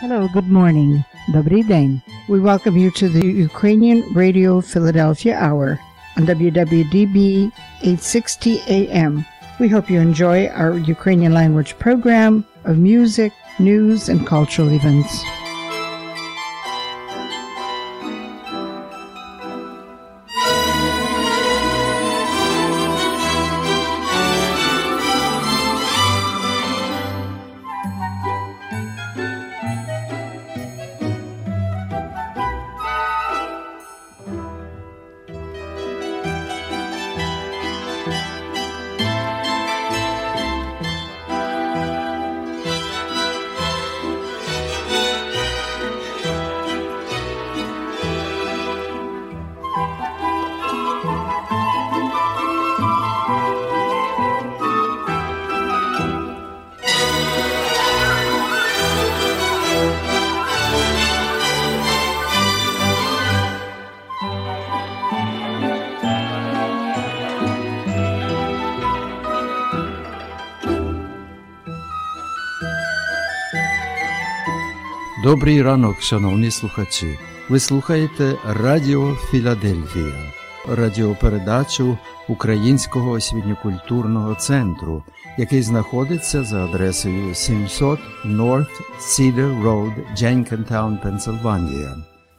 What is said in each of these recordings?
Hello, good morning. Добрий день. We welcome you to the Ukrainian Radio Philadelphia Hour on WWDB 860 AM. We hope you enjoy our Ukrainian language program of music, news, and cultural events. Добрий ранок, шановні слухачі. Ви слухаєте Радіо Філадельфія, радіопередачу Українського освітньокультурного центру, який знаходиться за адресою 700 North Cedar Road, Jenkintown, Пенсильванія.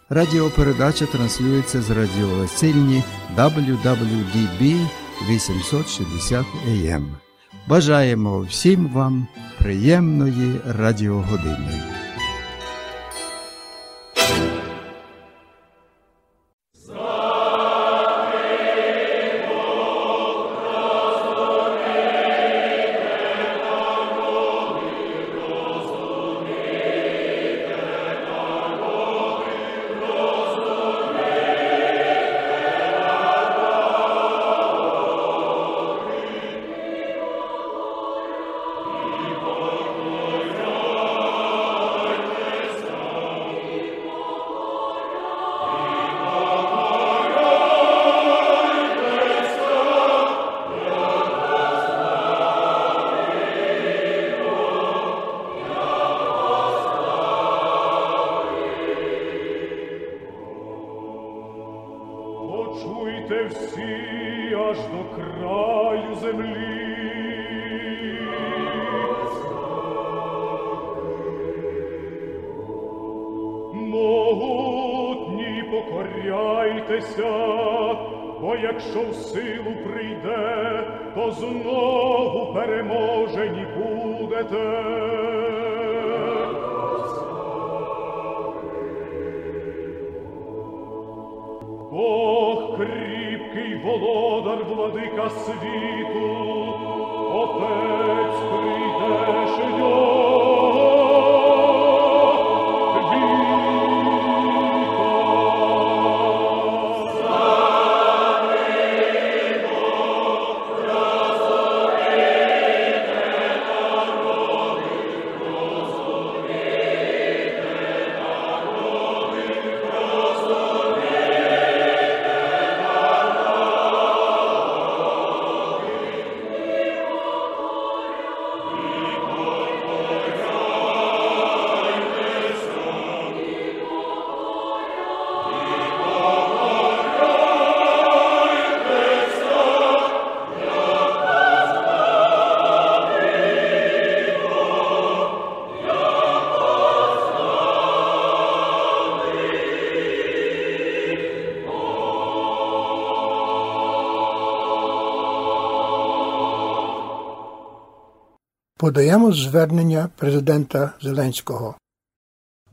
Радіопередача транслюється з радіолесильні WWDB 860 AM. Бажаємо всім вам приємної радіогодини. Подаємо звернення президента Зеленського.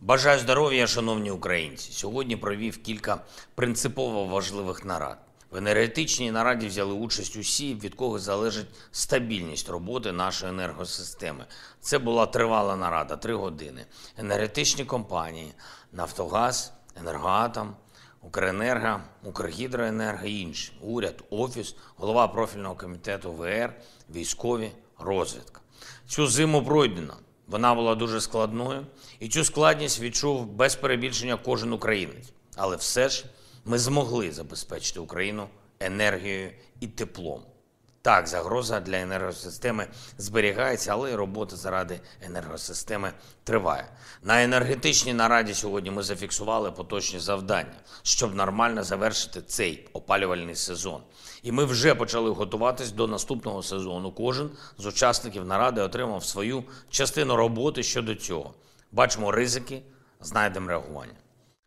Бажаю здоров'я, шановні українці. Сьогодні провів кілька принципово важливих нарад. В енергетичній нараді взяли участь усі, від кого залежить стабільність роботи нашої енергосистеми. Це була тривала нарада, три години. Енергетичні компанії, Нафтогаз, Енергоатом, Укренерго, Укргідроенерго і інші. Уряд, офіс, голова профільного комітету ВР, військові, розвідка. Цю зиму пройдено. Вона була дуже складною, і цю складність відчув без перебільшення кожен українець. Але все ж ми змогли забезпечити Україну енергією і теплом. Так, загроза для енергосистеми зберігається, але робота заради енергосистеми триває. На енергетичній нараді сьогодні ми зафіксували поточні завдання, щоб нормально завершити цей опалювальний сезон. І ми вже почали готуватись до наступного сезону. Кожен з учасників наради отримав свою частину роботи щодо цього. Бачимо ризики, знайдемо реагування.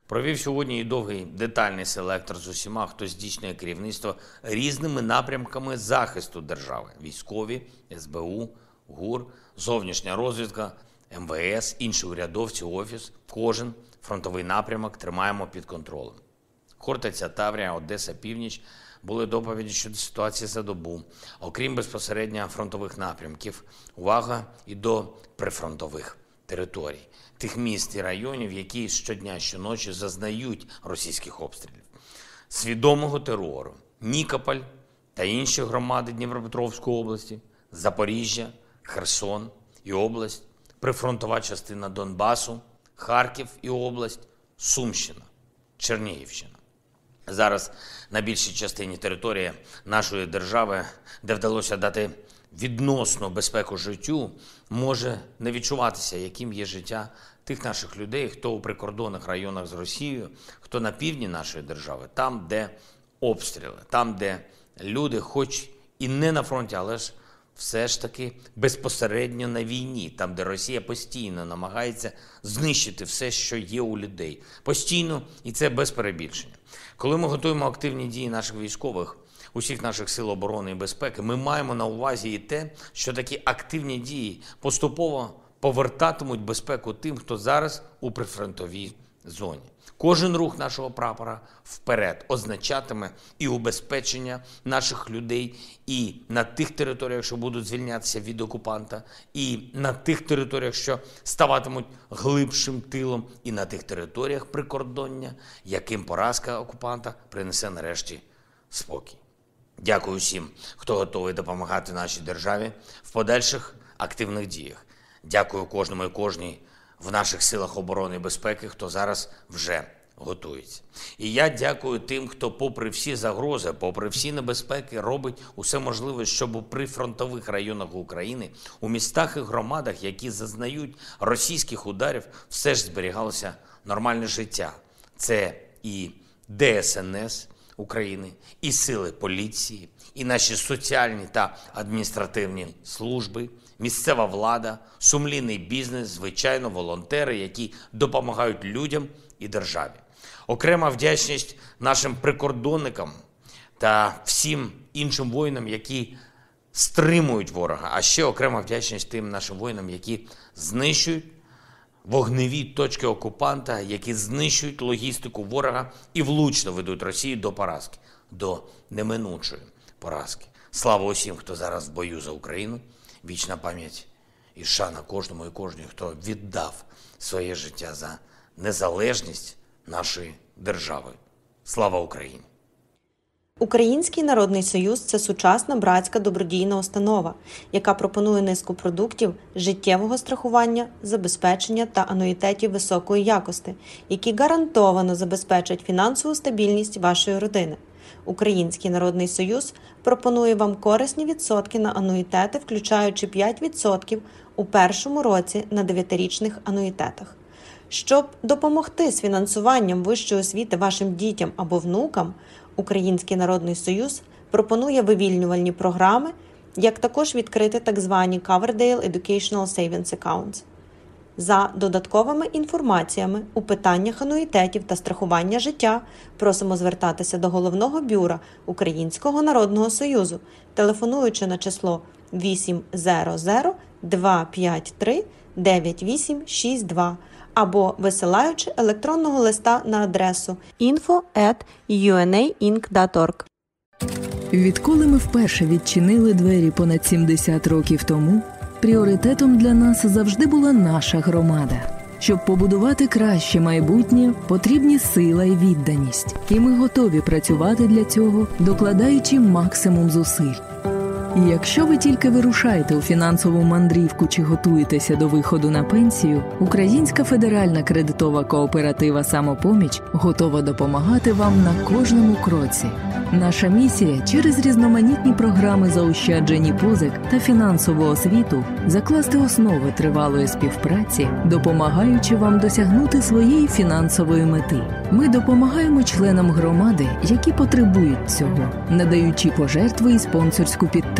Провів сьогодні і довгий детальний селектор з усіма, хто здійснює керівництво різними напрямками захисту держави: військові, СБУ, ГУР, зовнішня розвідка, МВС, інші урядовці, офіс. Кожен фронтовий напрямок тримаємо під контролем. Хортиця, Таврія, Одеса, Північ були доповіді щодо ситуації за добу. Окрім безпосередньо фронтових напрямків, увага і до прифронтових територій, тих міст і районів, які щодня, щоночі зазнають російських обстрілів, свідомого терору, Нікополь та інші громади Дніпропетровської області, Запоріжжя, Херсон і область, прифронтова частина Донбасу, Харків і область, Сумщина, Чернігівщина. Зараз на більшій частині території нашої держави, де вдалося дати відносну безпеку життю, може не відчуватися, яким є життя тих наших людей, хто у прикордонних районах з Росією, хто на півдні нашої держави, там, де обстріли, там, де люди, хоч і не на фронті, але ж все ж таки безпосередньо на війні, там, де Росія постійно намагається знищити все, що є у людей. Постійно, і це без перебільшення. Коли ми готуємо активні дії наших військових, усіх наших сил оборони і безпеки, ми маємо на увазі і те, що такі активні дії поступово повертатимуть безпеку тим, хто зараз у прифронтовій зоні. Кожен рух нашого прапора вперед означатиме і убезпечення наших людей і на тих територіях, що будуть звільнятися від окупанта, і на тих територіях, що ставатимуть глибшим тилом, і на тих територіях прикордоння, яким поразка окупанта принесе нарешті спокій. Дякую всім, хто готовий допомагати нашій державі в подальших активних діях. Дякую кожному і кожній в наших силах оборони і безпеки, хто зараз вже готується. І я дякую тим, хто, попри всі загрози, попри всі небезпеки, робить усе можливе, щоб у прифронтових районах України, у містах і громадах, які зазнають російських ударів, все ж зберігалося нормальне життя. Це і ДСНС України, і сили поліції, і наші соціальні та адміністративні служби, місцева влада, сумлінний бізнес, звичайно, волонтери, які допомагають людям і державі. Окрема вдячність нашим прикордонникам та всім іншим воїнам, які стримують ворога. А ще окрема вдячність тим нашим воїнам, які знищують вогневі точки окупанта, які знищують логістику ворога і влучно ведуть Росію до поразки, до неминучої поразки. Слава усім, хто зараз в бою за Україну. Вічна пам'ять і шана кожному і кожній, хто віддав своє життя за незалежність нашої держави. Слава Україні! Український народний союз це сучасна братська добродійна установа, яка пропонує низку продуктів життєвого страхування, забезпечення та ануїтетів високої якості, які гарантовано забезпечать фінансову стабільність вашої родини. Український народний союз пропонує вам корисні відсотки на ануїтети, включаючи 5% у першому році на 9-річних ануїтетах. Щоб допомогти з фінансуванням вищої освіти вашим дітям або внукам, Український народний союз пропонує вивільнювальні програми, як також відкрити так звані Coverdale Educational Savings Accounts. За додатковими інформаціями у питаннях ануїтетів та страхування життя просимо звертатися до головного бюра Українського народного союзу, телефонуючи на число 800 253 9862 або висилаючи електронного листа на адресу info.unainc.org. Відколи ми вперше відчинили двері понад 70 років тому, пріоритетом для нас завжди була наша громада. Щоб побудувати краще майбутнє, потрібні сила і відданість, і ми готові працювати для цього, докладаючи максимум зусиль. І якщо ви тільки вирушаєте у фінансову мандрівку чи готуєтеся до виходу на пенсію, Українська федеральна кредитова кооператива Самопоміч готова допомагати вам на кожному кроці. Наша місія через різноманітні програми заощаджені позик та фінансову освіту закласти основи тривалої співпраці, допомагаючи вам досягнути своєї фінансової мети. Ми допомагаємо членам громади, які потребують цього, надаючи пожертви і спонсорську підтримку.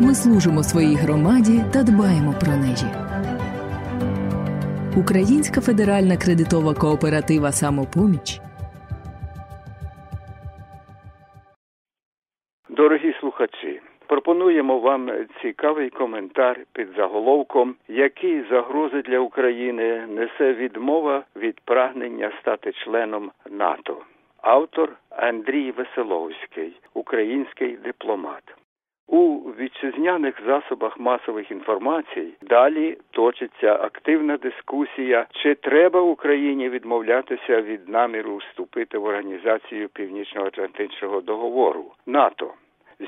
Ми служимо своїй громаді та дбаємо про неї. Українська федеральна кредитова кооператива Самопоміч Дорогі слухачі, пропонуємо вам цікавий коментар під заголовком, які загрози для України несе відмова від прагнення стати членом НАТО. Автор Андрій Веселовський, український дипломат. У вітчизняних засобах масових інформацій далі точиться активна дискусія, чи треба Україні відмовлятися від наміру вступити в організацію Північно-Атлантичного договору НАТО.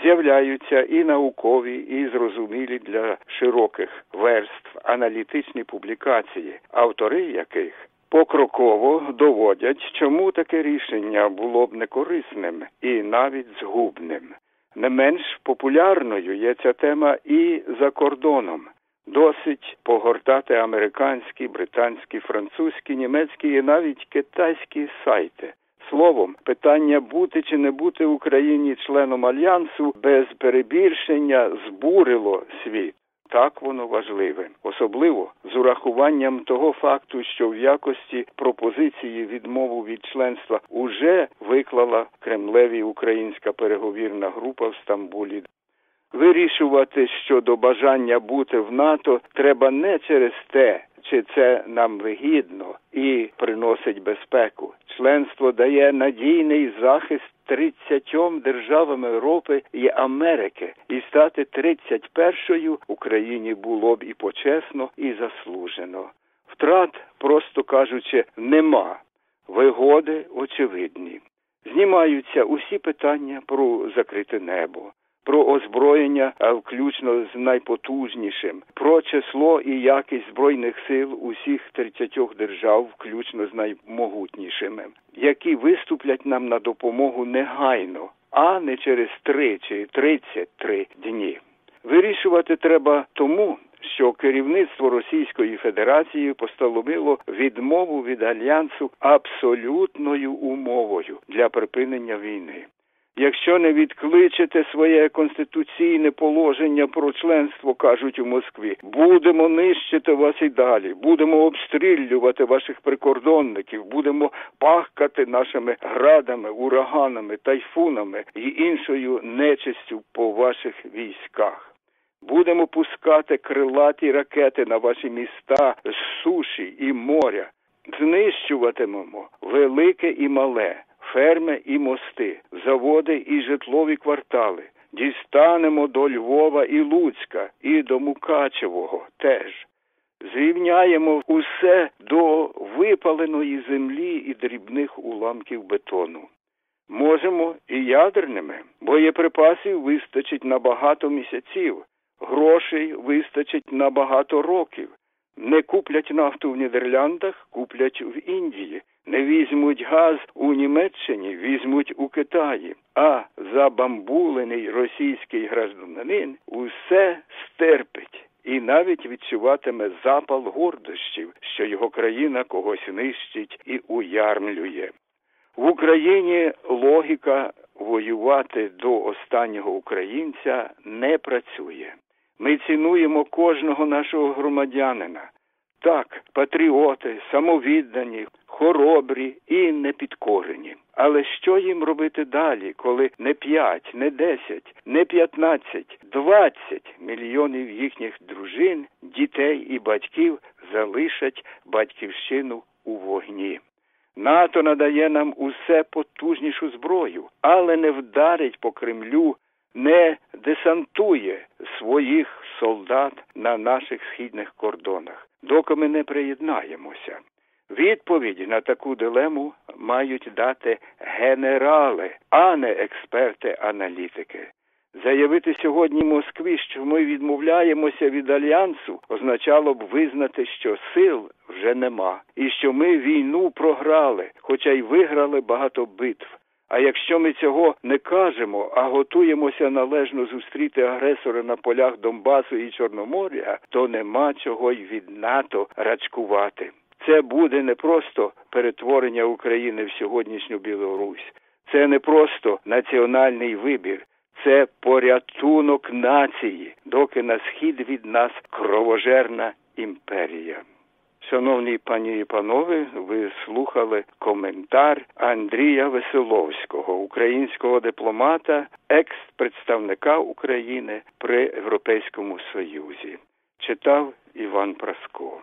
З'являються і наукові, і зрозумілі для широких верств аналітичні публікації, автори яких покроково доводять, чому таке рішення було б некорисним і навіть згубним. Не менш популярною є ця тема і за кордоном. Досить погортати американські, британські, французькі, німецькі і навіть китайські сайти. Словом, питання бути чи не бути Україні членом альянсу без перебільшення збурило світ. Так воно важливе, особливо з урахуванням того факту, що в якості пропозиції відмову від членства уже виклала Кремлеві українська переговірна група в Стамбулі. Вирішувати щодо бажання бути в НАТО треба не через те, чи це нам вигідно і приносить безпеку. Членство дає надійний захист 30 державам Європи і Америки, і стати 31-ю Україні було б і почесно, і заслужено. Втрат, просто кажучи, нема. Вигоди очевидні. Знімаються усі питання про закрите небо, про озброєння, включно з найпотужнішим, про число і якість збройних сил усіх 30 держав, включно з наймогутнішими, які виступлять нам на допомогу негайно, а не через 3 чи 33 дні. Вирішувати треба тому. Що керівництво Російської Федерації постановило відмову від альянсу абсолютною умовою для припинення війни. Якщо не відкличете своє конституційне положення про членство, кажуть у Москві, будемо нищити вас і далі, будемо обстрілювати ваших прикордонників, будемо пахкати нашими градами, ураганами, тайфунами і іншою нечистю по ваших військах. Будемо пускати крилаті ракети на ваші міста з суші і моря, знищуватимемо велике і мале ферми і мости, заводи і житлові квартали. Дістанемо до Львова і Луцька, і до Мукачевого теж. Зрівняємо усе до випаленої землі і дрібних уламків бетону. Можемо і ядерними, боєприпасів вистачить на багато місяців, грошей вистачить на багато років. Не куплять нафту в Нідерландах, куплять в Індії. Не візьмуть газ у Німеччині, візьмуть у Китаї, а забамбулений російський гражданин усе стерпить і навіть відчуватиме запал гордощів, що його країна когось нищить і уярмлює. В Україні логіка воювати до останнього українця не працює. Ми цінуємо кожного нашого громадянина. Так, патріоти, самовіддані, хоробрі і непідкорені. Але що їм робити далі, коли не п'ять, не десять, не п'ятнадцять, двадцять мільйонів їхніх дружин, дітей і батьків залишать батьківщину у вогні? НАТО надає нам усе потужнішу зброю, але не вдарить по Кремлю, не десантує своїх солдат на наших східних кордонах, доки ми не приєднаємося. Відповідь на таку дилему мають дати генерали, а не експерти-аналітики. Заявити сьогодні Москві, що ми відмовляємося від альянсу, означало б визнати, що сил вже нема, і що ми війну програли, хоча й виграли багато битв. А якщо ми цього не кажемо, а готуємося належно зустріти агресора на полях Донбасу і Чорномор'я, то нема чого й від НАТО рачкувати. Це буде не просто перетворення України в сьогоднішню Білорусь, це не просто національний вибір. Це порятунок нації, доки на схід від нас кровожерна імперія. Шановні пані і панове, ви слухали коментар Андрія Веселовського, українського дипломата, екс-представника України при Європейському Союзі. Читав Іван Праско.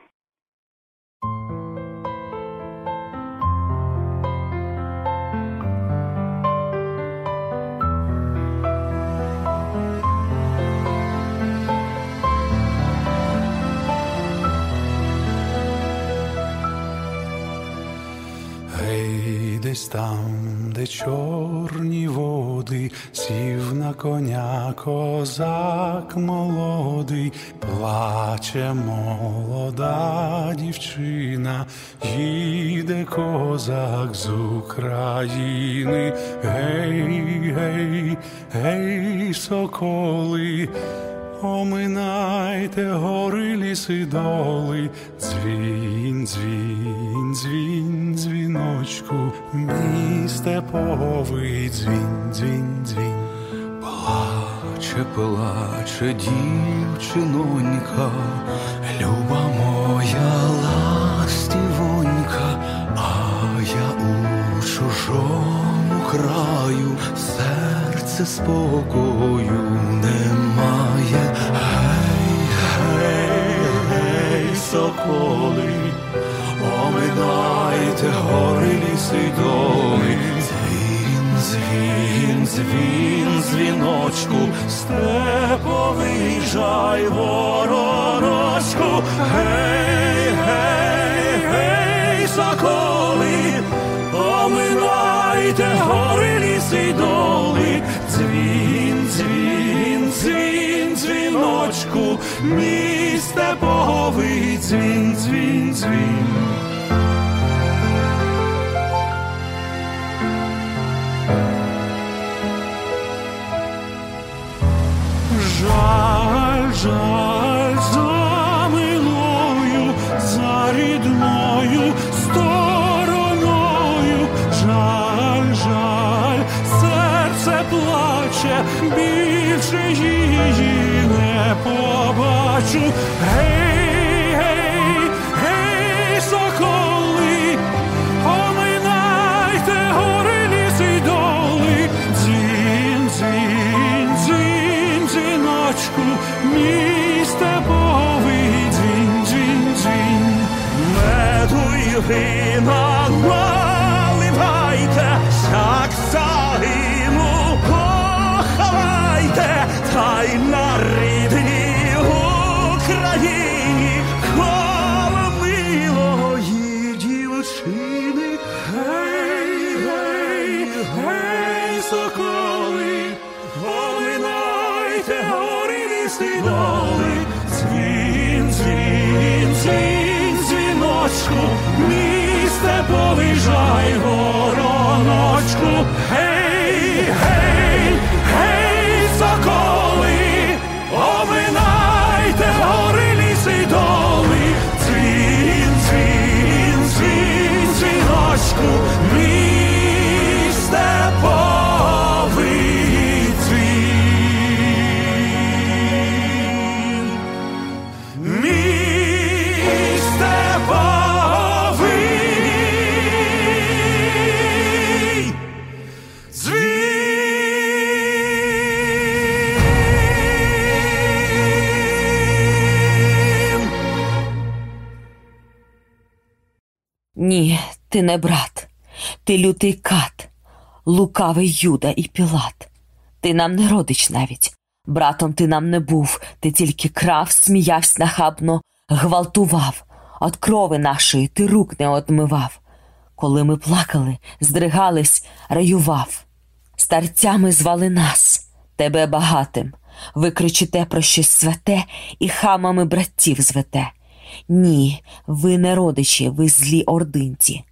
Десь там, де чорні води, сів на коня козак молодий, плаче молода дівчина, їде козак з України. Гей, гей, гей, соколи. Оминайте гори ліси доли, дзвін, дзвін, дзвін, дзвіночку, мій степовий дзвін, дзвін, дзвін. Плаче, плаче, дівчинонька, люба моя ластівонька, а я у чужому краю, серце спокою немає. Соколи, оминайте гори ліси й доли. Дзвін, дзвін, дзвін, дзвіночку, степовий жай вороночку. Гей, гей, гей, соколи, оминайте гори ліси й доли. Дзвін, дзвін, дзвін, дзвіночку, мій степовий дзвін, дзвін, дзвін. Жаль, жаль, за милою, за рідною стороною, жаль, жаль, серце плаче, більше її не побачу. Гей, гей, гей, соколи, оминайте гори ліси й доли, дзвін, дзвін, дзвін, дзвіночку, мій степовий дзвін, дзвін, дзвін. Меду й вина наливайте, як загину поховайте, та й на не брат, ти лютий кат, лукавий Юда і Пілат. Ти нам не родич навіть. Братом ти нам не був, ти тільки крав, сміявсь нахабно, гвалтував, От крови нашої ти рук не одмивав. Коли ми плакали, здригались, раював. Старцями звали нас, тебе багатим. Ви кричите про щось святе і хамами братів звете. Ні, ви не родичі, ви злі ординці.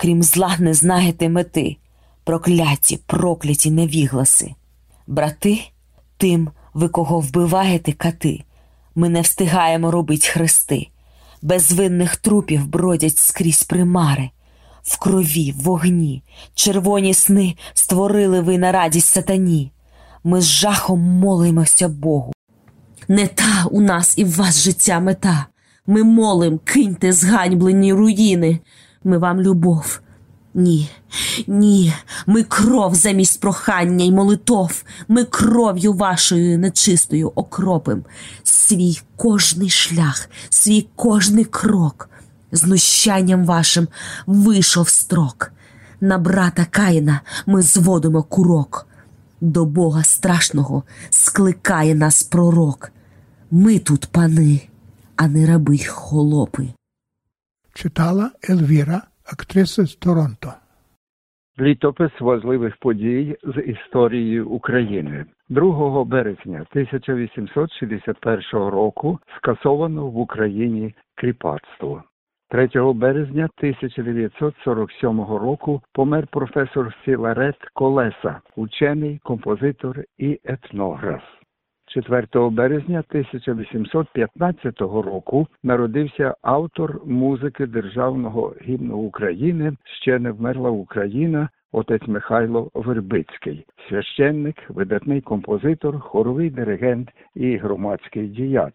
Крім зла, не знаєте мети, прокляті, прокляті невігласи. Брати, тим, ви кого вбиваєте кати, ми не встигаємо робить хрести. Безвинних трупів бродять скрізь примари. В крові, в вогні, червоні сни створили ви на радість сатані. Ми з жахом молимося Богу. Не та у нас і в вас життя мета. Ми молим, киньте зганьблені руїни. Ми вам любов. Ні, ні, ми кров замість прохання й молитов. Ми кров'ю вашою нечистою окропим. Свій кожний шлях, свій кожний крок. Знущанням вашим вийшов строк. На брата Каїна ми зводимо курок. До Бога страшного скликає нас пророк. Ми тут пани, а не раби холопи. Читала Ельвіра, актриса з Торонто. Літопис важливих подій з історії України. 2 березня 1861 року скасовано в Україні кріпацтво. 3 березня 1947 року помер професор Філарет Колеса, учений, композитор і етнограф. 4 березня 1815 року народився автор музики Державного гімну України Ще не вмерла Україна, отець Михайло Вербицький, священник, видатний композитор, хоровий диригент і громадський діяч.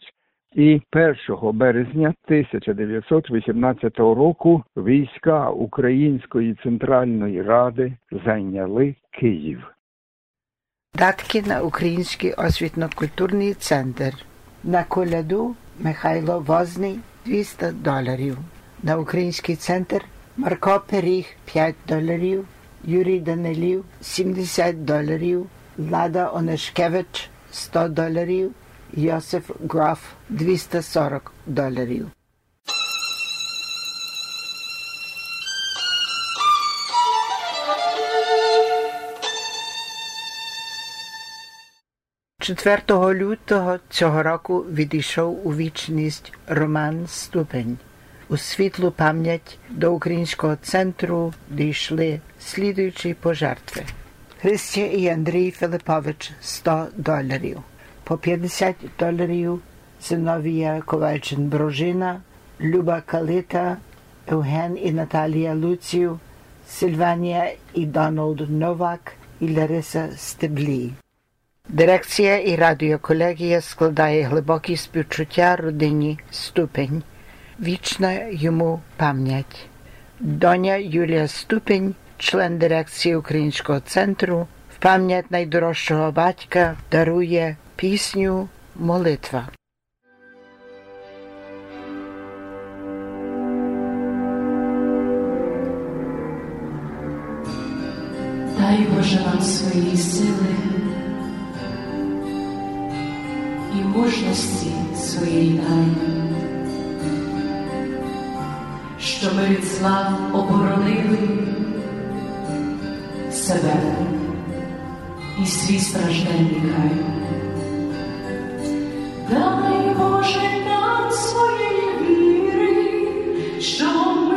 І 1 березня 1918 року війська Української центральної ради зайняли Київ. Датки на Український освітньо-культурний центр. На коляду Михайло Возний 200 доларів. На Український центр Марко Періг 5 доларів. Юрій Данилів 70 доларів. Лада Онешкевич 100 доларів. Йосиф Граф 240 доларів. Четвертого лютого цього року відійшов у вічність Роман Ступень. У світлу пам'ять до українського центру дійшли слідуючі пожертви. Христя і Андрій Филипович 100 доларів, по 50 доларів Зиновія Ковальчин Брожина, Люба Калита, Евген і Наталія Луцію, Сильванія і Дональд Новак і Лариса Стеблі. Дирекція і радіоколегія складає глибокі співчуття родині Ступень. Вічна йому пам'ять. Доня Юлія Ступень, член дирекції Українського центру, в пам'ять найдорожчого батька дарує пісню Молитва. Дай Боже нам свої сили і мужності своєї дай, що ми від зла оборонили себе і свій стражденний край. Дай Боже нам своєї віри, що ми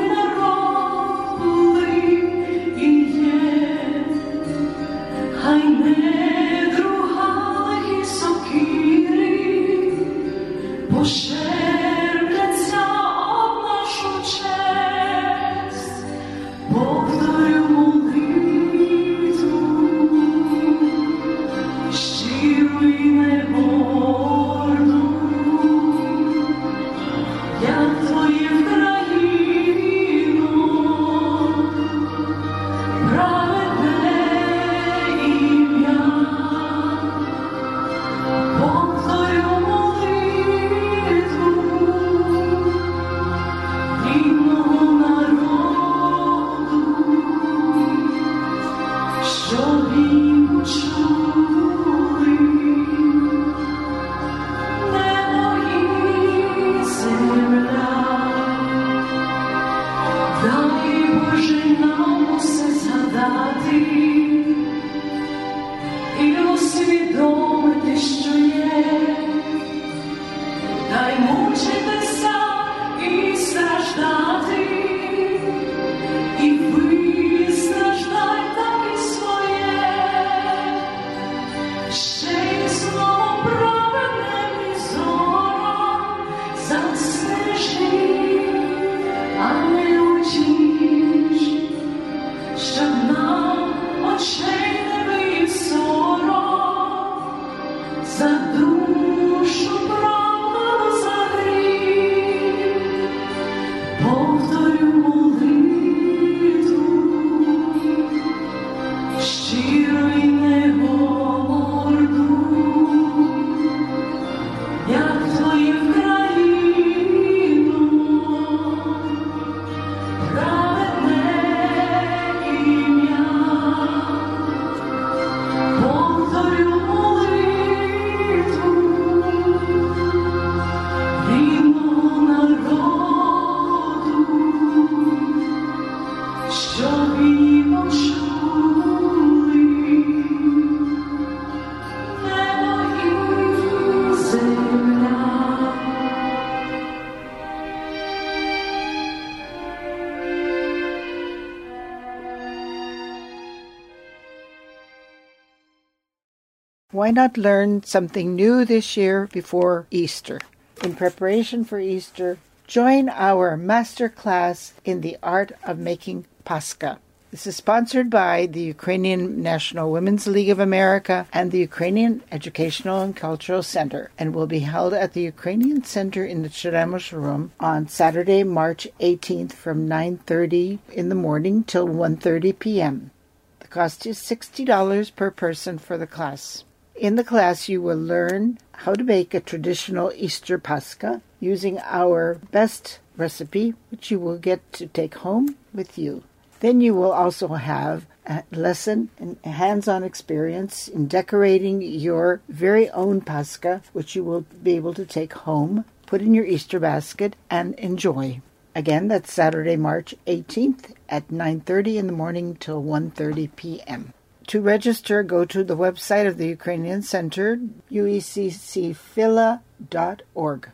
Why not learn something new this year before Easter? In preparation for Easter, join our master class in the art of making pascha. This is sponsored by the Ukrainian National Women's League of America and the Ukrainian Educational and Cultural Center and will be held at the Ukrainian Center in the Cheremush Room on Saturday, March 18th from 9:30 in the morning till 1:30 p.m. The cost is $60 per person for the class. In the class, you will learn how to make a traditional Easter Pascha using our best recipe, which you will get to take home with you. Then you will also have a lesson and hands on experience in decorating your very own Pascha, which you will be able to take home, put in your Easter basket, and enjoy. Again, that's Saturday, March 18th at 9:30 in the morning till 1:30 p.m. To register, go to the website of the Ukrainian Center, ueccfila.org.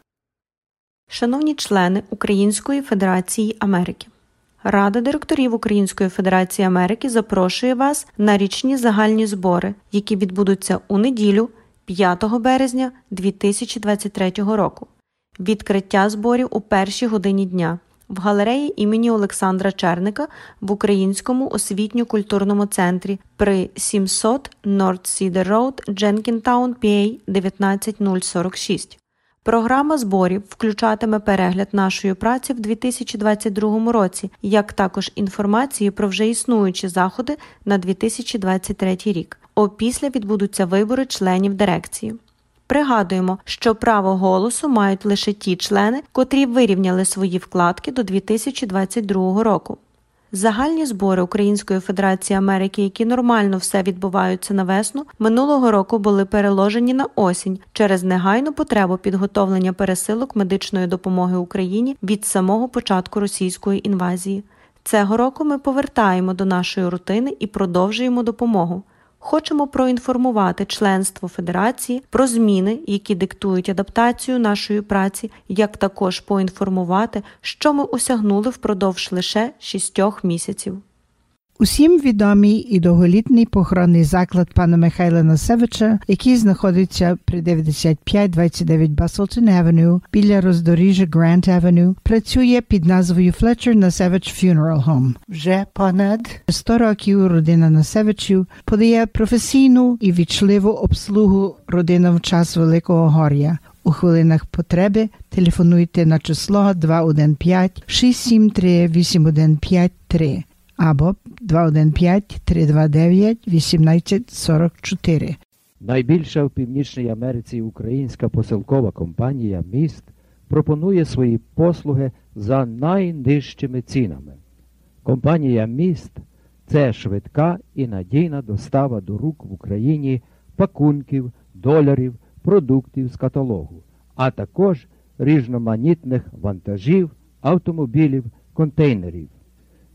Шановні члени Української Федерації Америки. Рада директорів Української Федерації Америки запрошує вас на річні загальні збори, які відбудуться у неділю 5 березня 2023 року. Відкриття зборів у першій годині дня в галереї імені Олександра Черника в Українському освітньо-культурному центрі при 700 North Cedar Road, Jenkintown, PA 19046. Програма зборів включатиме перегляд нашої праці в 2022 році, як також інформації про вже існуючі заходи на 2023 рік. Опісля відбудуться вибори членів дирекції. Пригадуємо, що право голосу мають лише ті члени, котрі вирівняли свої вкладки до 2022 року. Загальні збори Української Федерації Америки, які нормально все відбуваються на весну, минулого року були переложені на осінь через негайну потребу підготовлення пересилок медичної допомоги Україні від самого початку російської інвазії. Цього року ми повертаємо до нашої рутини і продовжуємо допомогу. Хочемо проінформувати членство Федерації про зміни, які диктують адаптацію нашої праці, як також поінформувати, що ми осягнули впродовж лише шістьох місяців. Усім відомий і довголітний похоронний заклад пана Михайла Насевича, який знаходиться при 9529 Баслтон Авеню біля роздоріжжя Грант Авеню, працює під назвою Fletcher Насевич Funeral Home. Вже понад 100 років родина Насевичів подає професійну і вічливу обслугу родинам в час Великого Гор'я. У хвилинах потреби телефонуйте на число 215 673 8153 або 215-329-1844. Найбільша в Північній Америці українська посилкова компанія Міст пропонує свої послуги за найнижчими цінами. Компанія Міст це швидка і надійна достава до рук в Україні пакунків, доларів, продуктів з каталогу, а також різноманітних вантажів, автомобілів, контейнерів.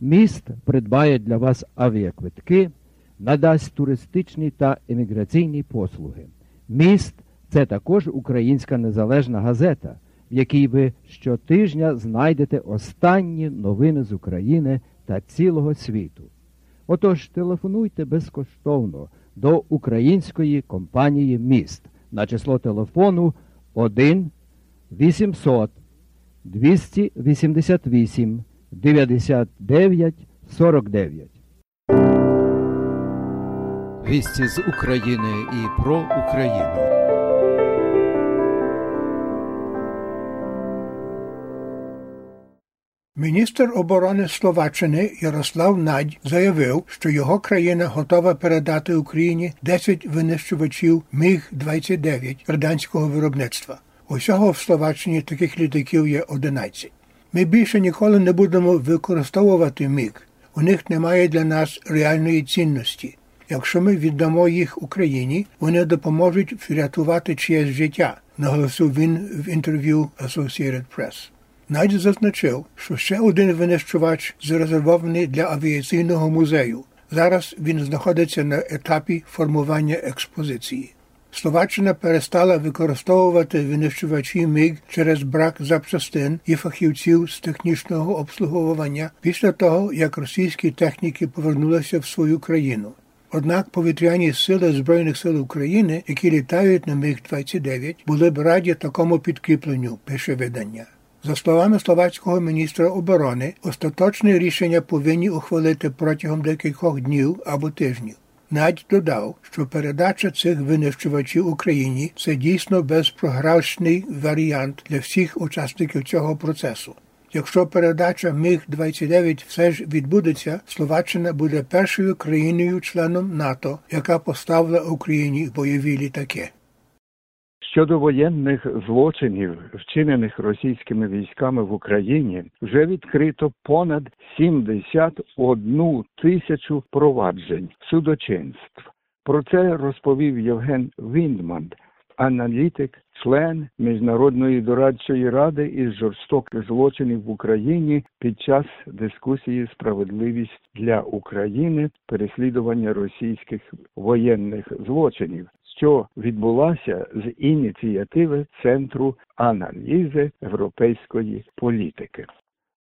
Міст придбає для вас авіаквитки, надасть туристичні та еміграційні послуги. Міст це також українська незалежна газета, в якій ви щотижня знайдете останні новини з України та цілого світу. Отож, телефонуйте безкоштовно до української компанії Міст на число телефону 1 800 288 99 49. Вісті з України і про Україну. Міністр оборони Словаччини Ярослав Надь заявив, що його країна готова передати Україні 10 винищувачів Міг-29 радянського виробництва. Усього в Словаччині таких літаків є 11. Ми більше ніколи не будемо використовувати міг. У них немає для нас реальної цінності. Якщо ми віддамо їх Україні, вони допоможуть врятувати чиєсь життя, наголосив він в інтерв'ю Associated Press. Навіть зазначив, що ще один винищувач зарезервований для авіаційного музею. Зараз він знаходиться на етапі формування експозиції. Словаччина перестала використовувати винищувачі МІГ через брак запчастин і фахівців з технічного обслуговування після того, як російські техніки повернулися в свою країну. Однак повітряні сили Збройних сил України, які літають на Міг-29, були б раді такому підкріпленню, пише видання. За словами словацького міністра оборони, остаточне рішення повинні ухвалити протягом декількох днів або тижнів. Надь додав, що передача цих винищувачів Україні це дійсно безпрограшний варіант для всіх учасників цього процесу. Якщо передача Міг-29 все ж відбудеться, Словаччина буде першою країною-членом НАТО, яка поставила Україні бойові літаки. Щодо воєнних злочинів, вчинених російськими військами в Україні, вже відкрито понад 71 тисячу проваджень судочинств. Про це розповів Євген Віндман, аналітик, член Міжнародної дорадчої ради із жорстоких злочинів в Україні під час дискусії Справедливість для України переслідування російських воєнних злочинів що відбулася з ініціативи Центру аналізи європейської політики.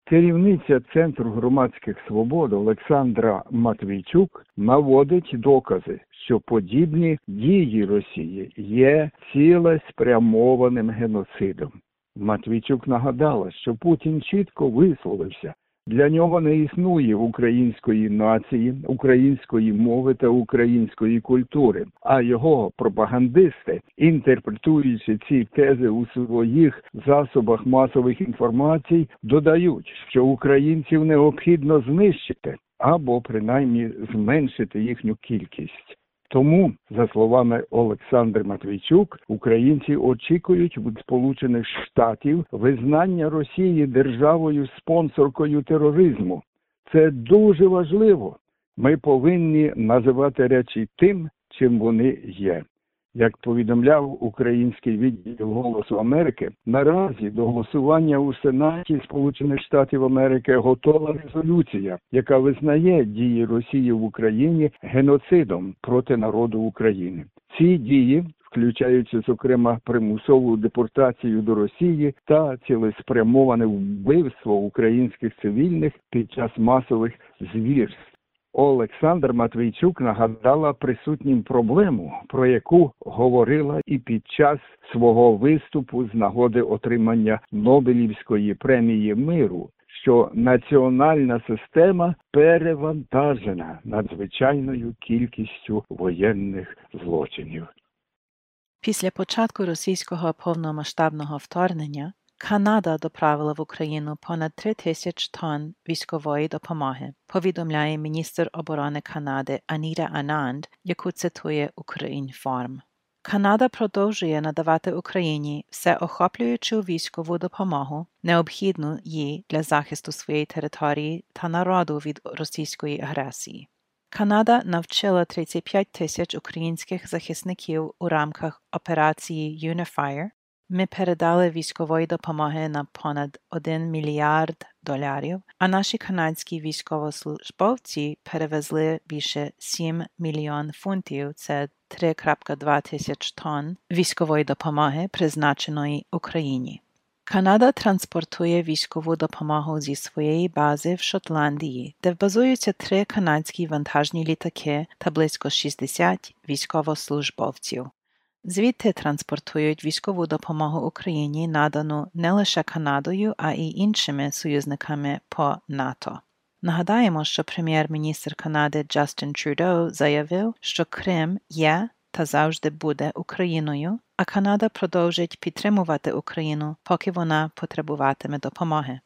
Керівниця Центру громадських свобод Олександра Матвійчук наводить докази, що подібні дії Росії є цілеспрямованим геноцидом. Матвійчук нагадала, що Путін чітко висловився для нього не існує української нації, української мови та української культури. А його пропагандисти, інтерпретуючи ці тези у своїх засобах масових інформацій, додають, що українців необхідно знищити або принаймні зменшити їхню кількість. Тому, за словами Олександра Матвійчук, українці очікують від Сполучених Штатів визнання Росії державою спонсоркою тероризму. Це дуже важливо. Ми повинні називати речі тим, чим вони є. Як повідомляв український відділ Голосу Америки, наразі до голосування у Сенаті Сполучених Штатів Америки готова резолюція, яка визнає дії Росії в Україні геноцидом проти народу України. Ці дії включаючи, зокрема, примусову депортацію до Росії та цілеспрямоване вбивство українських цивільних під час масових звірств. Олександр Матвійчук нагадала присутнім проблему, про яку говорила і під час свого виступу з нагоди отримання Нобелівської премії миру, що національна система перевантажена надзвичайною кількістю воєнних злочинів. Після початку російського повномасштабного вторгнення Канада доправила в Україну понад 3 тисяч тонн військової допомоги, повідомляє міністр оборони Канади Аніта Ананд, яку цитує Українформ. Канада продовжує надавати Україні всеохоплюючу військову допомогу, необхідну їй для захисту своєї території та народу від російської агресії. Канада навчила 35 тисяч українських захисників у рамках операції Unifier, ми передали військової допомоги на понад 1 мільярд доларів, а наші канадські військовослужбовці перевезли більше 7 мільйон фунтів. Це 3,2 тисяч тонн військової допомоги, призначеної Україні. Канада транспортує військову допомогу зі своєї бази в Шотландії, де базуються три канадські вантажні літаки та близько 60 військовослужбовців. Звідти транспортують військову допомогу Україні, надану не лише Канадою, а й іншими союзниками по НАТО. Нагадаємо, що прем'єр-міністр Канади Джастін Трюдо заявив, що Крим є та завжди буде Україною, а Канада продовжить підтримувати Україну, поки вона потребуватиме допомоги.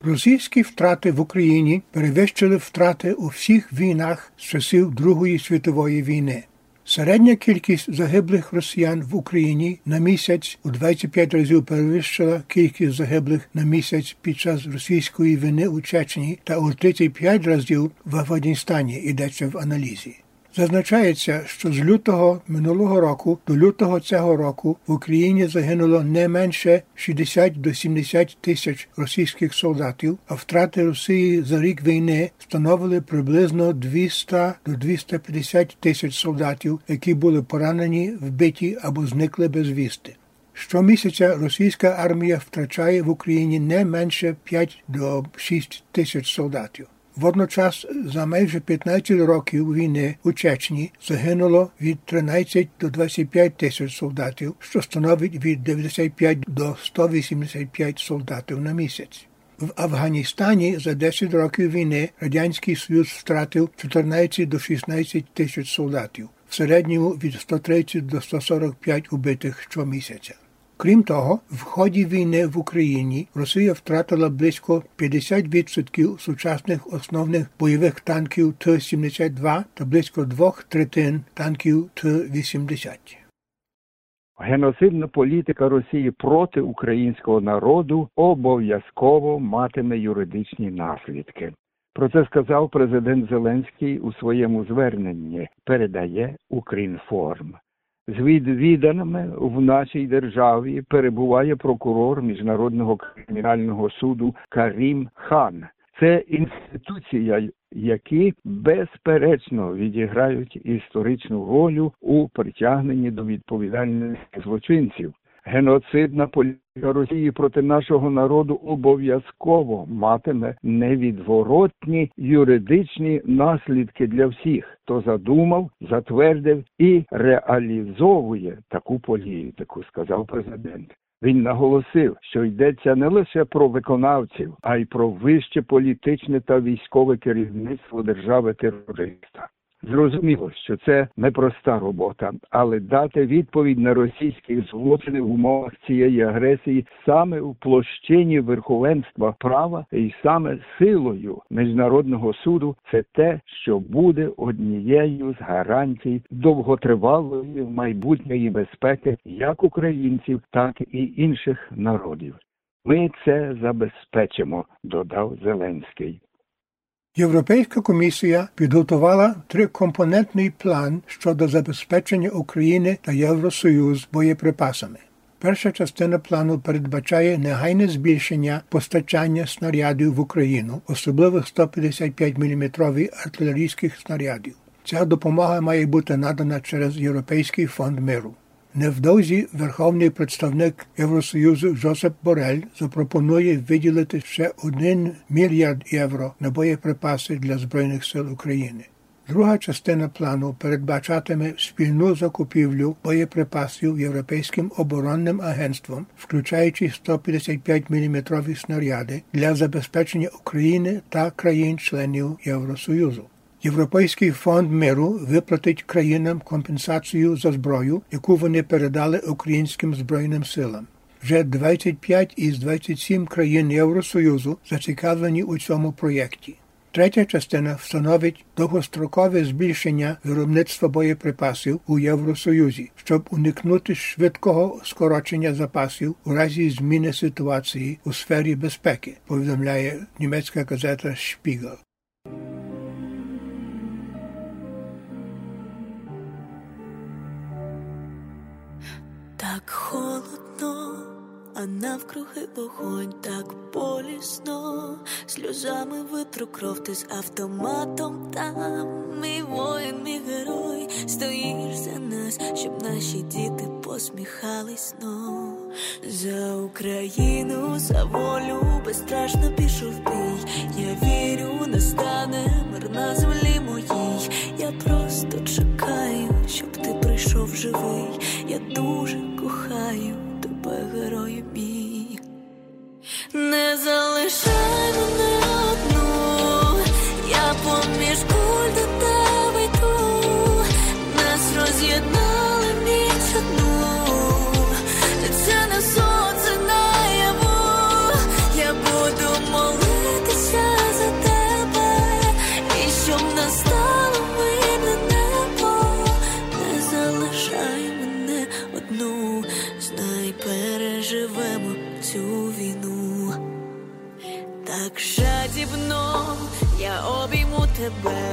Російські втрати в Україні перевищили втрати у всіх війнах з часів Другої світової війни. Середня кількість загиблих росіян в Україні на місяць у 25 разів перевищила кількість загиблих на місяць під час російської війни у Чечні та у 35 разів в Афганістані йдеться в аналізі. Зазначається, що з лютого минулого року до лютого цього року в Україні загинуло не менше 60 до 70 тисяч російських солдатів, а втрати Росії за рік війни становили приблизно 200 до 250 тисяч солдатів, які були поранені, вбиті або зникли безвісти. Щомісяця російська армія втрачає в Україні не менше 5 до 6 тисяч солдатів. Водночас за майже 15 років війни у Чечні загинуло від 13 до 25 тисяч солдатів, що становить від 95 до 185 солдатів на місяць. В Афганістані за 10 років війни Радянський Союз втратив 14 до 16 тисяч солдатів, в середньому від 130 до 145 убитих щомісяця. Крім того, в ході війни в Україні Росія втратила близько 50% сучасних основних бойових танків Т-72 та близько двох третин танків Т-80. Геноцидна політика Росії проти українського народу обов'язково матиме юридичні наслідки. Про це сказав президент Зеленський у своєму зверненні. Передає Укрінформ. З відвіданими в нашій державі перебуває прокурор міжнародного кримінального суду Карім Хан. Це інституція, які безперечно відіграють історичну роль у притягненні до відповідальності злочинців. Геноцидна політика Росії проти нашого народу обов'язково матиме невідворотні юридичні наслідки для всіх, хто задумав, затвердив і реалізовує таку політику, сказав президент. Він наголосив, що йдеться не лише про виконавців, а й про вище політичне та військове керівництво держави терориста. Зрозуміло, що це непроста робота, але дати відповідь на російські злочини в умовах цієї агресії саме у площині верховенства права і саме силою міжнародного суду це те, що буде однією з гарантій довготривалої майбутньої безпеки як українців, так і інших народів. Ми це забезпечимо, додав Зеленський. Європейська комісія підготувала трикомпонентний план щодо забезпечення України та Євросоюз боєприпасами. Перша частина плану передбачає негайне збільшення постачання снарядів в Україну, особливо 155 мм артилерійських снарядів. Ця допомога має бути надана через Європейський фонд миру. Невдовзі верховний представник Євросоюзу Жосеп Борель запропонує виділити ще 1 мільярд євро на боєприпаси для Збройних сил України. Друга частина плану передбачатиме спільну закупівлю боєприпасів Європейським оборонним агентством, включаючи 155 мм снаряди для забезпечення України та країн-членів Євросоюзу. Європейський фонд миру виплатить країнам компенсацію за зброю, яку вони передали українським збройним силам. Вже 25 із 27 країн Євросоюзу зацікавлені у цьому проєкті. Третя частина встановить довгострокове збільшення виробництва боєприпасів у Євросоюзі, щоб уникнути швидкого скорочення запасів у разі зміни ситуації у сфері безпеки, повідомляє німецька газета Шпігел. Так холодно, а навкруги вогонь так болісно, сльозами витру кров ти з автоматом там, мій воїн, мій герой, стоїш за нас, щоб наші діти посміхались знов за Україну, за волю безстрашно пішов бій. Я вірю, настане мир на землі моїй. Я просто чекаю, щоб ти прийшов живий. Я дуже кохаю тебе, герою бій. Не залишай мене одну, я поміж куль до тебе йду, нас роз'єднали ніч одну, це не сон,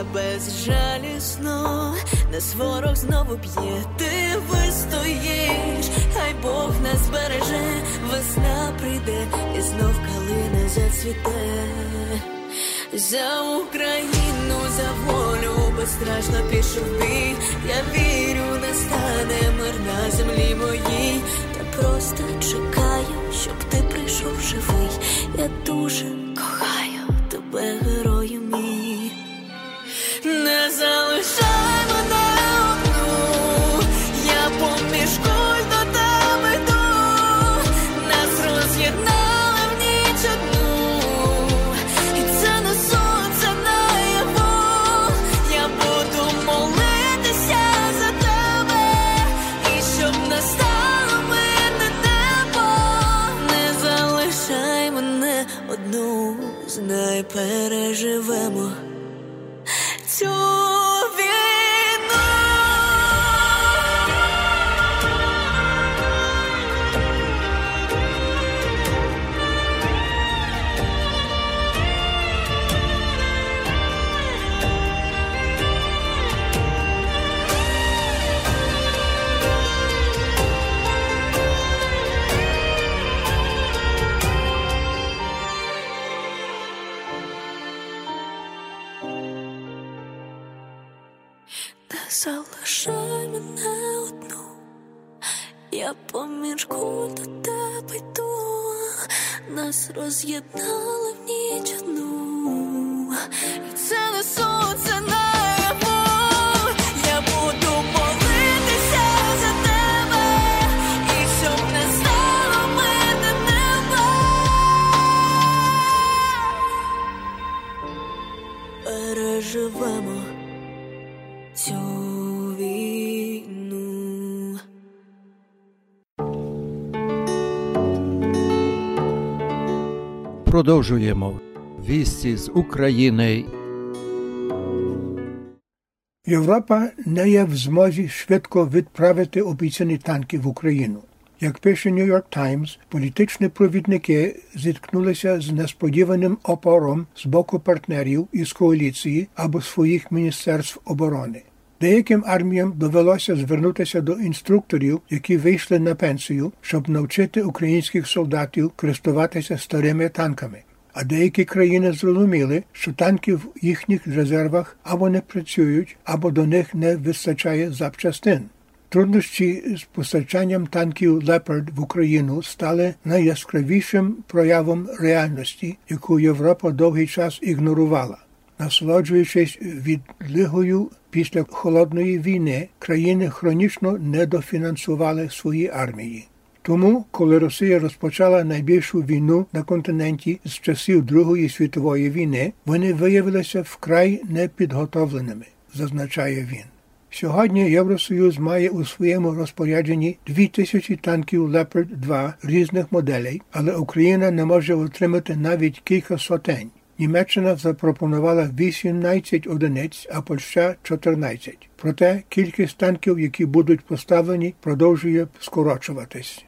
безжалісно, нас ворог знову б'є, ти вистоїш, хай Бог нас береже, весна прийде, і знов калина зацвіте. За Україну, за волю безстрашно пішов. Я вірю, настане мир на землі моїй. Я просто чекаю, щоб ти прийшов живий. Я дуже кохаю тебе, герою мій. Не залишай залишай мене одну, я помірку до тебе йду, нас роз'єднали в ніч одну, Продовжуємо вісті з України. Європа не є в змозі швидко відправити обіцяні танки в Україну. Як пише York Times, політичні провідники зіткнулися з несподіваним опором з боку партнерів із коаліції або своїх міністерств оборони. Деяким арміям довелося звернутися до інструкторів, які вийшли на пенсію, щоб навчити українських солдатів користуватися старими танками. А деякі країни зрозуміли, що танки в їхніх резервах або не працюють, або до них не вистачає запчастин. Труднощі з постачанням танків Leopard в Україну стали найяскравішим проявом реальності, яку Європа довгий час ігнорувала. Насолоджуючись відлигою після холодної війни, країни хронічно недофінансували свої армії. Тому, коли Росія розпочала найбільшу війну на континенті з часів Другої світової війни, вони виявилися вкрай непідготовленими, зазначає він. Сьогодні Євросоюз має у своєму розпорядженні дві тисячі танків Leopard 2 різних моделей, але Україна не може отримати навіть кілька сотень. Німеччина запропонувала 18 одиниць, а Польща 14. Проте кількість танків, які будуть поставлені, продовжує скорочуватись.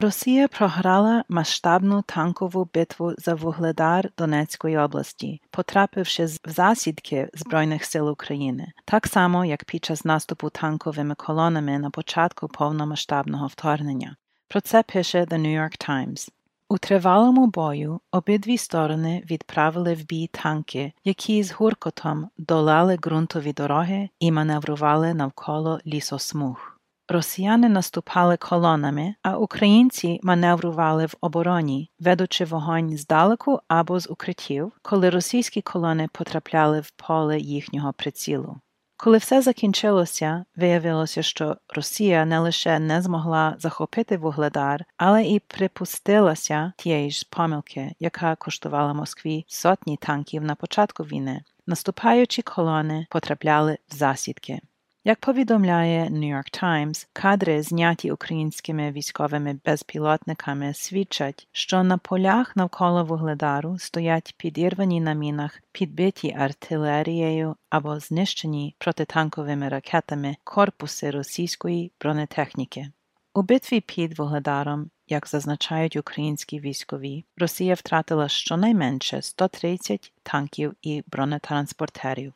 Росія програла масштабну танкову битву за Вугледар Донецької області, потрапивши в засідки Збройних сил України, так само як під час наступу танковими колонами на початку повномасштабного вторгнення. Про це пише The New York Times. У тривалому бою обидві сторони відправили в бій танки, які з гуркотом долали ґрунтові дороги і маневрували навколо лісосмуг. Росіяни наступали колонами, а українці маневрували в обороні, ведучи вогонь здалеку або з укриттів, коли російські колони потрапляли в поле їхнього прицілу. Коли все закінчилося, виявилося, що Росія не лише не змогла захопити вугледар, але і припустилася тієї ж помилки, яка коштувала Москві сотні танків на початку війни. Наступаючі колони потрапляли в засідки. Як повідомляє New York Times, кадри, зняті українськими військовими безпілотниками, свідчать, що на полях навколо вугледару стоять підірвані на мінах, підбиті артилерією або знищені протитанковими ракетами корпуси російської бронетехніки. У битві під Вугледаром як зазначають українські військові, Росія втратила щонайменше 130 танків і бронетранспортерів.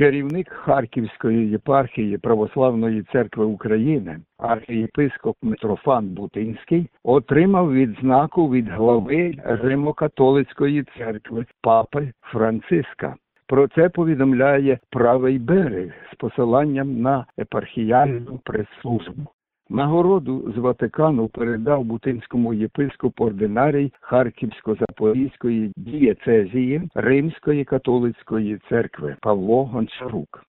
Керівник Харківської єпархії Православної церкви України, архієпископ Митрофан Бутинський, отримав відзнаку від глави Римо-католицької церкви Папи Франциска. Про це повідомляє правий берег з посиланням на епархіальну прес-службу. Нагороду з Ватикану передав бутинському єпископу ординарій Харківсько-Запорізької дієцезії Римської католицької церкви Павло Гончарук.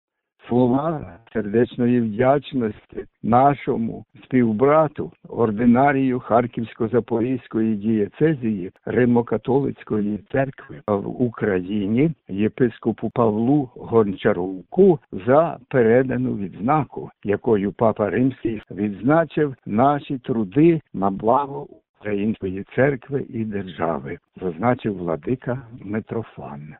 Слова сердечної вдячності нашому співбрату, ординарію Харківсько-Запорізької дієцезії Римо-католицької церкви в Україні єпископу Павлу Гончаруку за передану відзнаку, якою Папа Римський відзначив наші труди на благо Української церкви і держави, зазначив владика Митрофан.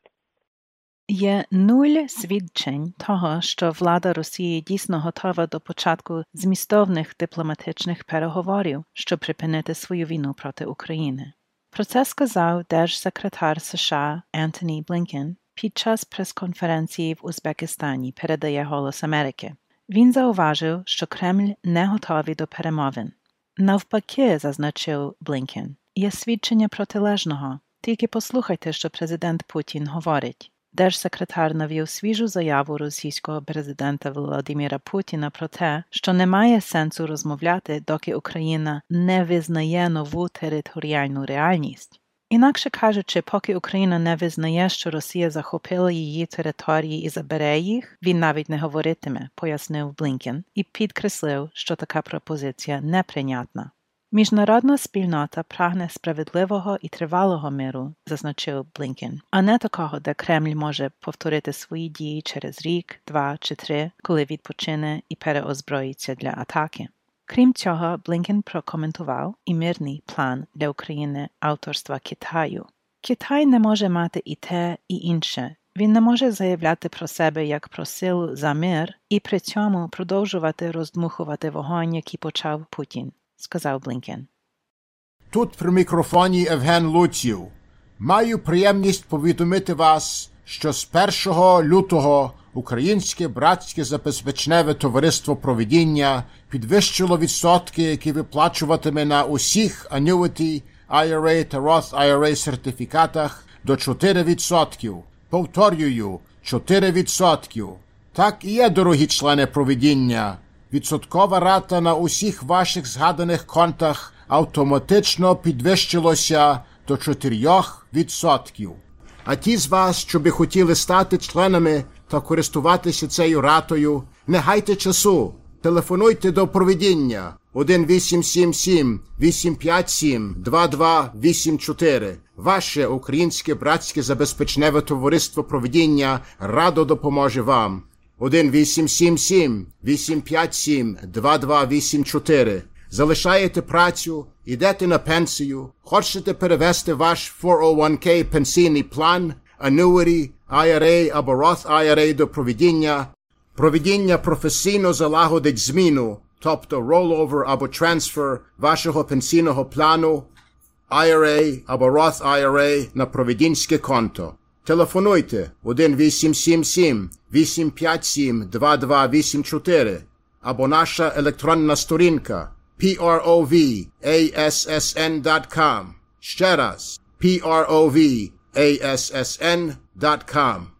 Є нуль свідчень того, що влада Росії дійсно готова до початку змістовних дипломатичних переговорів, щоб припинити свою війну проти України. Про це сказав держсекретар США Ентоні Блінкен під час прес-конференції в Узбекистані передає Голос Америки. Він зауважив, що Кремль не готовий до перемовин. Навпаки, зазначив Блінкен, є свідчення протилежного. Тільки послухайте, що президент Путін говорить. Держсекретар навів свіжу заяву російського президента Володимира Путіна про те, що немає сенсу розмовляти, доки Україна не визнає нову територіальну реальність. Інакше кажучи, поки Україна не визнає, що Росія захопила її території і забере їх, він навіть не говоритиме, пояснив Блінкен, і підкреслив, що така пропозиція неприйнятна. Міжнародна спільнота прагне справедливого і тривалого миру, зазначив Блінкен, а не такого, де Кремль може повторити свої дії через рік, два чи три, коли відпочине і переозброїться для атаки. Крім цього, Блінкен прокоментував і мирний план для України авторства Китаю. Китай не може мати і те, і інше. Він не може заявляти про себе як про силу за мир і при цьому продовжувати роздмухувати вогонь, який почав Путін сказав Блінкен. Тут при мікрофоні Евген Луців. Маю приємність повідомити вас, що з 1 лютого Українське братське забезпечневе товариство проведіння підвищило відсотки, які виплачуватиме на усіх annuity, IRA та Roth IRA сертифікатах до 4%. Повторюю, 4%. Так і є, дорогі члени проведіння відсоткова рата на усіх ваших згаданих контах автоматично підвищилося до 4%. А ті з вас, що би хотіли стати членами та користуватися цією ратою, не гайте часу. Телефонуйте до проведіння 1877 857 2284. Ваше українське братське забезпечневе товариство проведіння радо допоможе вам. 1877 857 2284. Залишаєте працю, йдете на пенсію, хочете перевести ваш 401k пенсійний план, annuity, IRA або Roth IRA до проведіння. Проведіння професійно залагодить зміну, тобто rollover або transfer вашого пенсійного плану, IRA або Roth IRA на проведінське конто. Телефонуйте 1877 857 2284 або наша електронна сторінка provassn.com. Ще раз provassn.com.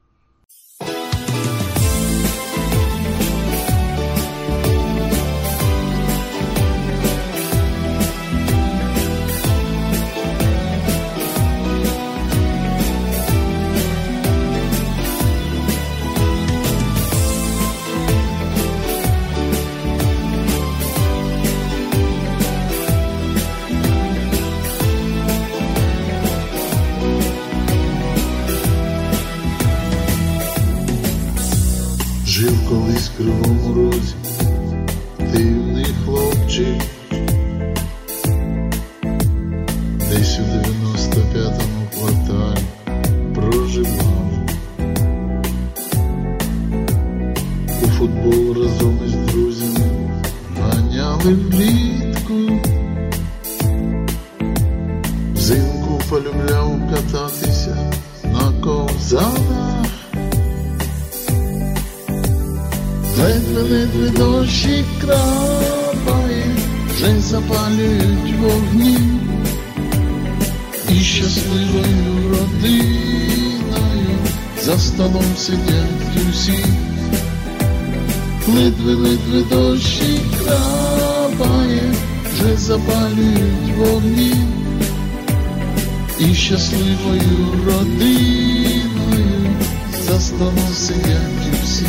сидять усі.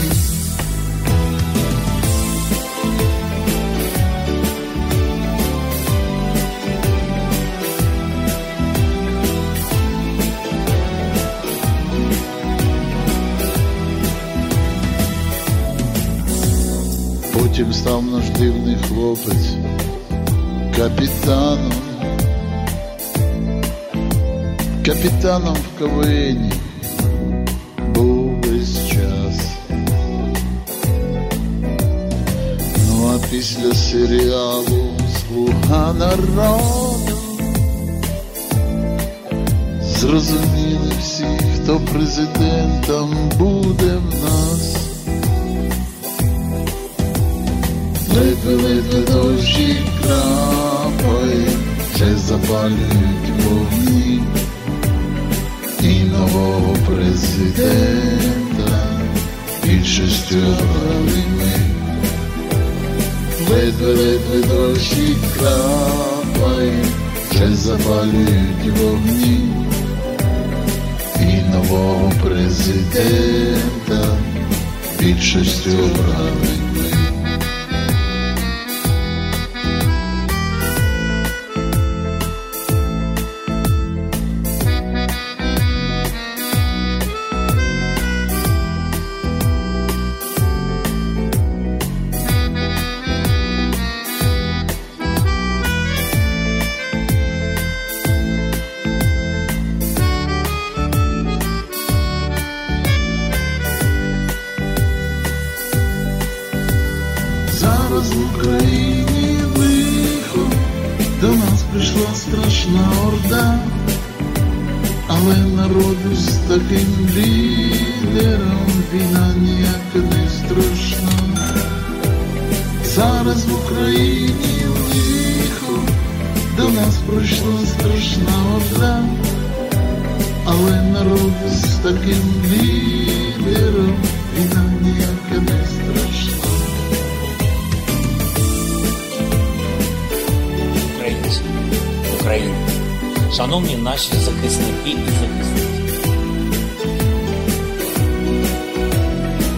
Потім став наш дивний хлопець капітаном капітаном в кавині Після серіалу Слуга народу зрозуміли всі, хто президентом буде в нас. Ледве-ледве дощі крапає, вже запалюють вогні і нового президента більшістю обрали ми. Ледве-ледве дощі крапає, вже запалюють вогні. І нового президента більшістю обрали прийшла страшна орда, але народу з таким лідером війна ніяка не страшна. Зараз в Україні лихо, до нас прийшла страшна орда, але народу з таким лідером війна ніяка не страшна. Україна. Шановні наші захисники і захисники.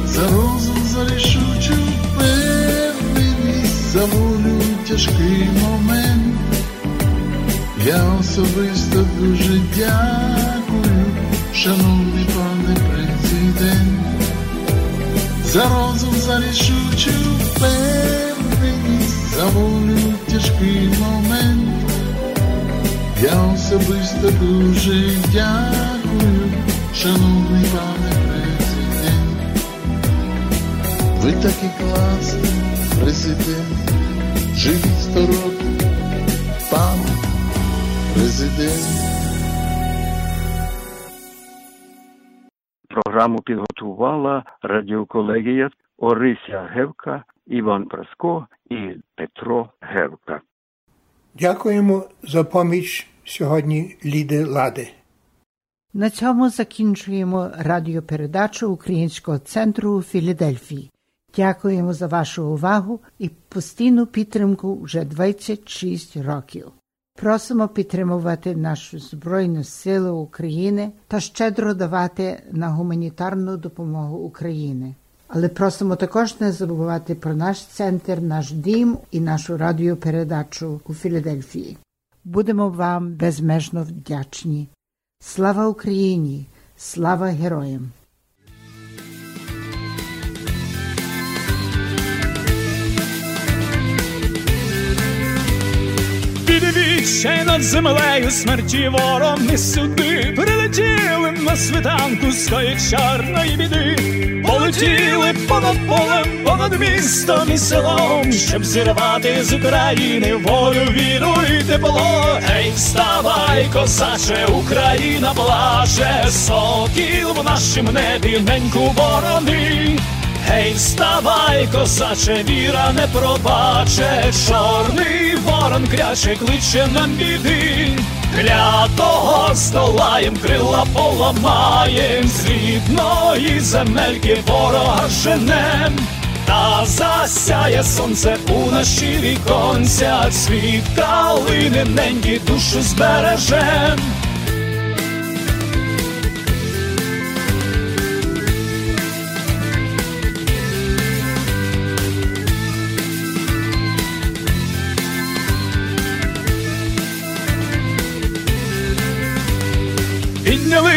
За розум, за рішучу впевненість, за волю тяжкий момент. Я особисто дуже дякую, шановний пане президент, за розум, за рішучу впевненість, за волю тяжкий момент. Я особисто дуже дякую, шановний пане президент. Ви такий класний президент, живіть сто років, пане президент. Програму підготувала радіоколегія Орися Гевка, Іван Праско і Петро Гевка. Дякуємо за поміч сьогодні Ліди Лади. На цьому закінчуємо радіопередачу Українського центру у Філадельфії. Дякуємо за вашу увагу і постійну підтримку вже 26 років. Просимо підтримувати нашу Збройну силу України та щедро давати на гуманітарну допомогу України. Але просимо також не забувати про наш центр, наш дім і нашу радіопередачу у Філадельфії. Будемо вам безмежно вдячні. Слава Україні! Слава героям! Підвічай над землею смерті ворог не сюди прилетіли на світанку скоїть чорної біди, полетіли понад полем, понад містом і селом, щоб зірвати з України волю, віру і тепло. Гей, вставай, козаче, Україна плаче, сокіл в нашім небі неньку борони. Гей, вставай, козаче, віра не пробаче, чорний ворон кряче, кличе нам біди, клятого здолаєм, крила поламаєм, з рідної земельки ворога женем, та засяє сонце у наші віконця, світ калини ненькі душу збережем.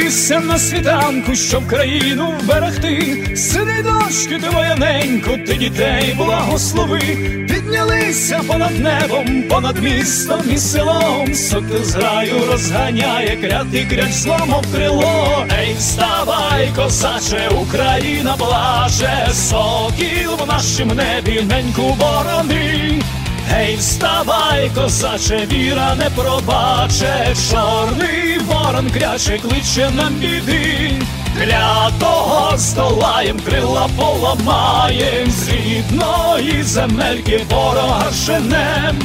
Піднялися на світанку, щоб країну вберегти. Сиди дочки, ти моя ненько, ти дітей благослови. Піднялися понад небом, понад містом і селом. Сокіл з граю розганяє, крятий кряч зломов крило. Ей, вставай, козаче, Україна плаче, сокіл в нашім небі неньку борони. Гей, вставай, козаче, віра не пробаче, чорний ворон кряче, кличе нам біди, клятого здолаєм, крила поламаєм, з рідної земельки ворога женем,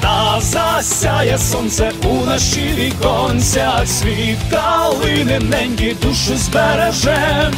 та засяє сонце у наші віконця, світ калини ненькі душу збережем.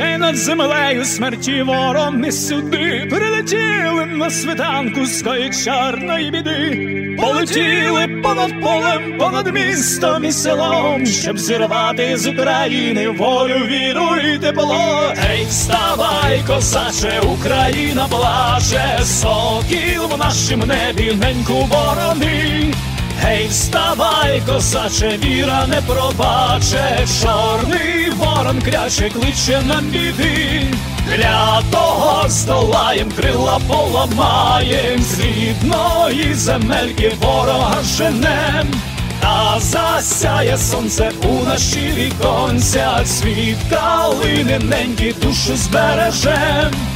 Підвічай над землею смерті ворон не сюди, прилетіли на світанку скої чорної біди, полетіли понад полем, понад містом і селом, щоб зірвати з України волю, віру і тепло. Гей, вставай, козаче, Україна плаче, сокіл в нашім небі неньку борони. Гей, вставай, козаче, віра не пробаче, чорний ворон кряче, кличе нам біди, клятого здолаєм, крила поламаєм, з рідної земельки ворога женем, та засяє сонце у наші віконця, світ калини ненькі душу збережем.